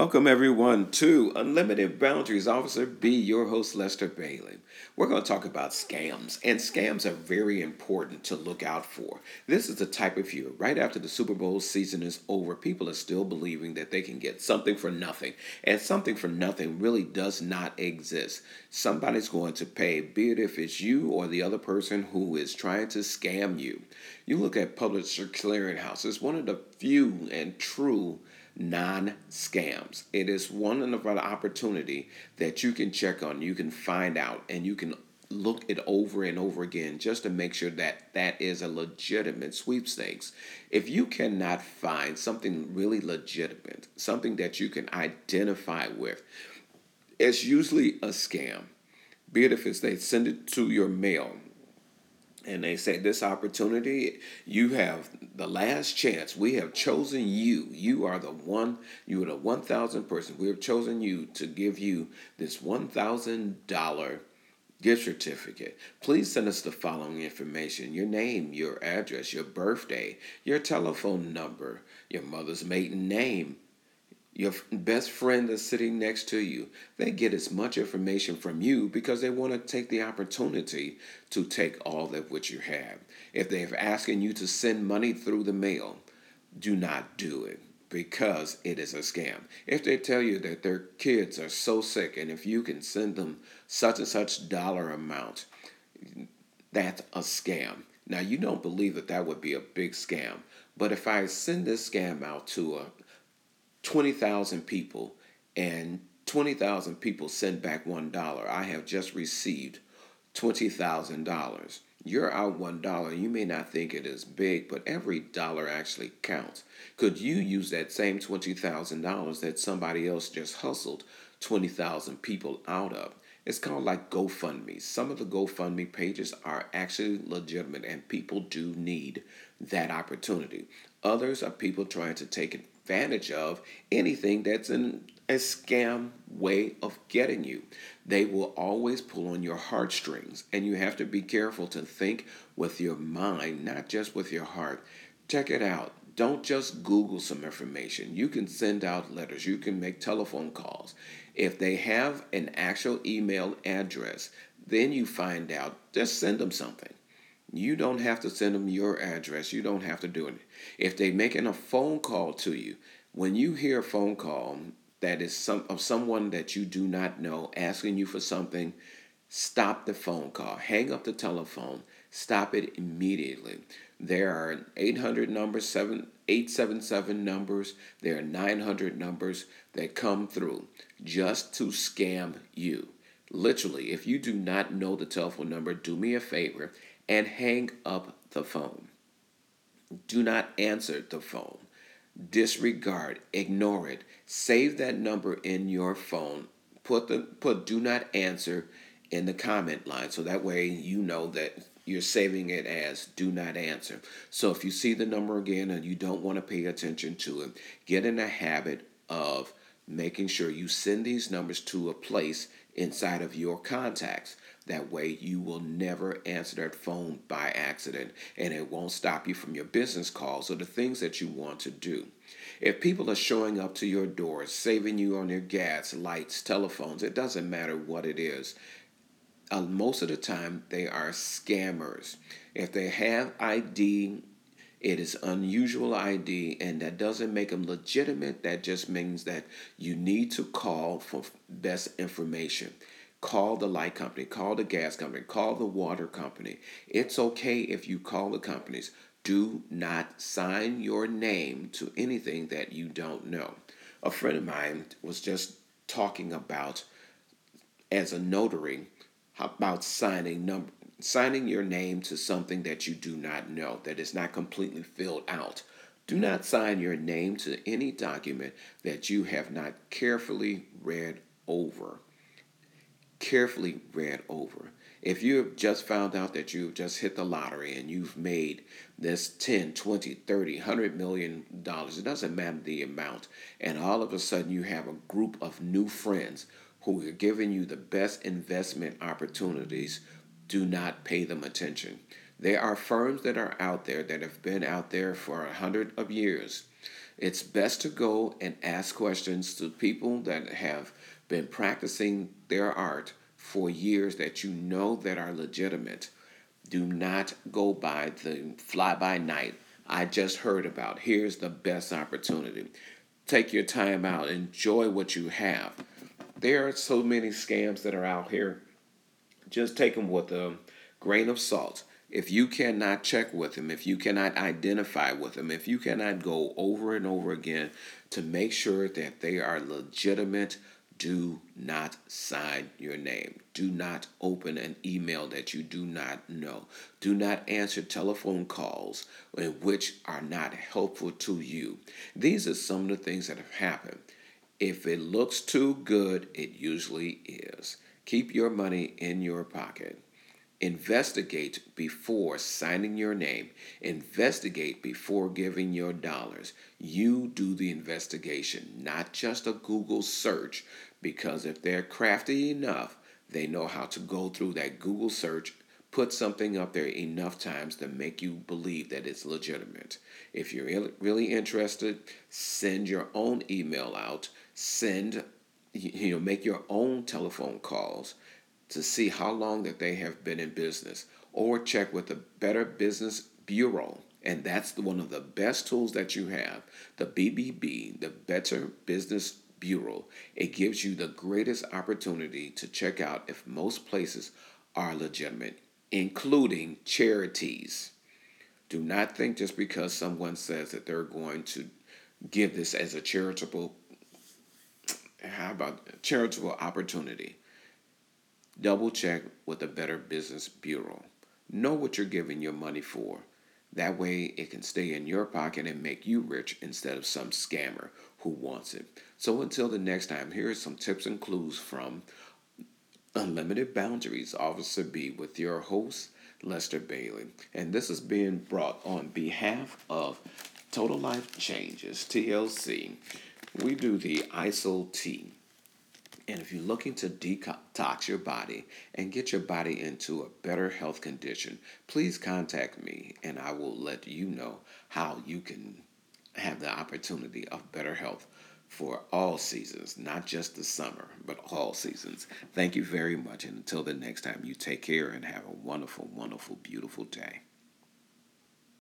Welcome, everyone, to Unlimited Boundaries. Officer B, your host, Lester Bailey. We're going to talk about scams, and scams are very important to look out for. This is the type of year, right after the Super Bowl season is over, people are still believing that they can get something for nothing, and something for nothing really does not exist. Somebody's going to pay, be it if it's you or the other person who is trying to scam you. You look at Publisher Clearinghouse, it's one of the few and true non scams. It is one of the opportunity that you can check on, you can find out, and you can look it over and over again just to make sure that that is a legitimate sweepstakes. If you cannot find something really legitimate, something that you can identify with, it's usually a scam. Be it if it's they send it to your mail and they say this opportunity you have the last chance. We have chosen you. You are the one you are the 1000 person. We have chosen you to give you this $1000 gift certificate. Please send us the following information your name your address your birthday your telephone number your mother's maiden name your best friend that's sitting next to you, they get as much information from you because they want to take the opportunity to take all of what you have. If they're asking you to send money through the mail, do not do it because it is a scam. If they tell you that their kids are so sick and if you can send them such and such dollar amount, that's a scam. Now, you don't believe that that would be a big scam, but if I send this scam out to a 20,000 people and 20,000 people send back $1, I have just received $20,000. You're out $1. You may not think it is big, but every dollar actually counts. Could you use that same $20,000 that somebody else just hustled 20,000 people out of? It's of like GoFundMe. Some of the GoFundMe pages are actually legitimate and people do need that opportunity. Others are people trying to take advantage of anything that's in a scam way of getting you. They will always pull on your heartstrings, and you have to be careful to think with your mind, not just with your heart. Check it out. Don't just Google some information. You can send out letters, you can make telephone calls. If they have an actual email address, then you find out, just send them something. You don't have to send them your address. You don't have to do it. If they're making a phone call to you, when you hear a phone call that is some of someone that you do not know asking you for something, stop the phone call. Hang up the telephone. Stop it immediately. There are 800 numbers, 7, 877 numbers, there are 900 numbers that come through just to scam you. Literally, if you do not know the telephone number, do me a favor and hang up the phone. Do not answer the phone. Disregard, ignore it. Save that number in your phone. Put the put do not answer in the comment line so that way you know that you're saving it as do not answer. So if you see the number again and you don't want to pay attention to it, get in a habit of making sure you send these numbers to a place inside of your contacts. That way, you will never answer that phone by accident and it won't stop you from your business calls or the things that you want to do. If people are showing up to your door, saving you on your gas, lights, telephones, it doesn't matter what it is. Uh, most of the time, they are scammers. If they have ID, it is unusual ID, and that doesn't make them legitimate. That just means that you need to call for best information. Call the light company, call the gas company, call the water company. It's okay if you call the companies. Do not sign your name to anything that you don't know. A friend of mine was just talking about, as a notary, about signing number, signing your name to something that you do not know, that is not completely filled out. Do not sign your name to any document that you have not carefully read over carefully read over. If you have just found out that you've just hit the lottery and you've made this 10, 20, 30, 100 million dollars, it doesn't matter the amount, and all of a sudden you have a group of new friends who are giving you the best investment opportunities, do not pay them attention. There are firms that are out there that have been out there for a hundred of years It's best to go and ask questions to people that have been practicing their art for years that you know that are legitimate. Do not go by the fly by night. I just heard about. Here's the best opportunity. Take your time out, enjoy what you have. There are so many scams that are out here. Just take them with a grain of salt. If you cannot check with them, if you cannot identify with them, if you cannot go over and over again to make sure that they are legitimate, do not sign your name. Do not open an email that you do not know. Do not answer telephone calls which are not helpful to you. These are some of the things that have happened. If it looks too good, it usually is. Keep your money in your pocket. Investigate before signing your name. Investigate before giving your dollars. You do the investigation, not just a Google search, because if they're crafty enough, they know how to go through that Google search, put something up there enough times to make you believe that it's legitimate. If you're really interested, send your own email out, send you know, make your own telephone calls to see how long that they have been in business or check with the Better Business Bureau. And that's one of the best tools that you have, the BBB, the Better Business Bureau. It gives you the greatest opportunity to check out if most places are legitimate, including charities. Do not think just because someone says that they're going to give this as a charitable how about charitable opportunity Double check with the Better Business Bureau. Know what you're giving your money for. That way, it can stay in your pocket and make you rich instead of some scammer who wants it. So, until the next time, here are some tips and clues from Unlimited Boundaries, Officer B, with your host, Lester Bailey. And this is being brought on behalf of Total Life Changes, TLC. We do the Iaso Tea. And if you're looking to detox your body and get your body into a better health condition, please contact me and I will let you know how you can have the opportunity of better health for all seasons, not just the summer, but all seasons. Thank you very much. And until the next time, you take care and have a wonderful, wonderful, beautiful day.